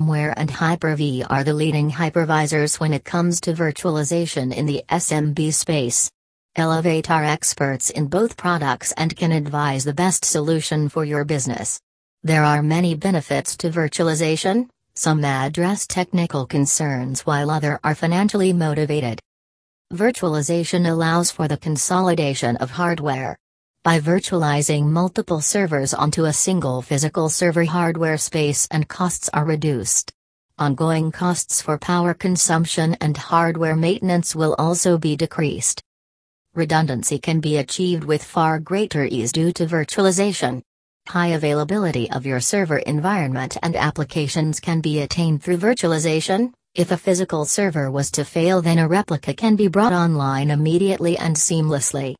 VMware and Hyper-V are the leading hypervisors when it comes to virtualization in the SMB space. Elevate are experts in both products and can advise the best solution for your business. There are many benefits to virtualization, some address technical concerns while other are financially motivated. Virtualization allows for the consolidation of hardware. By virtualizing multiple servers onto a single physical server hardware space and costs are reduced. Ongoing costs for power consumption and hardware maintenance will also be decreased. Redundancy can be achieved with far greater ease due to virtualization. High availability of your server environment and applications can be attained through virtualization. If a physical server was to fail, then a replica can be brought online immediately and seamlessly.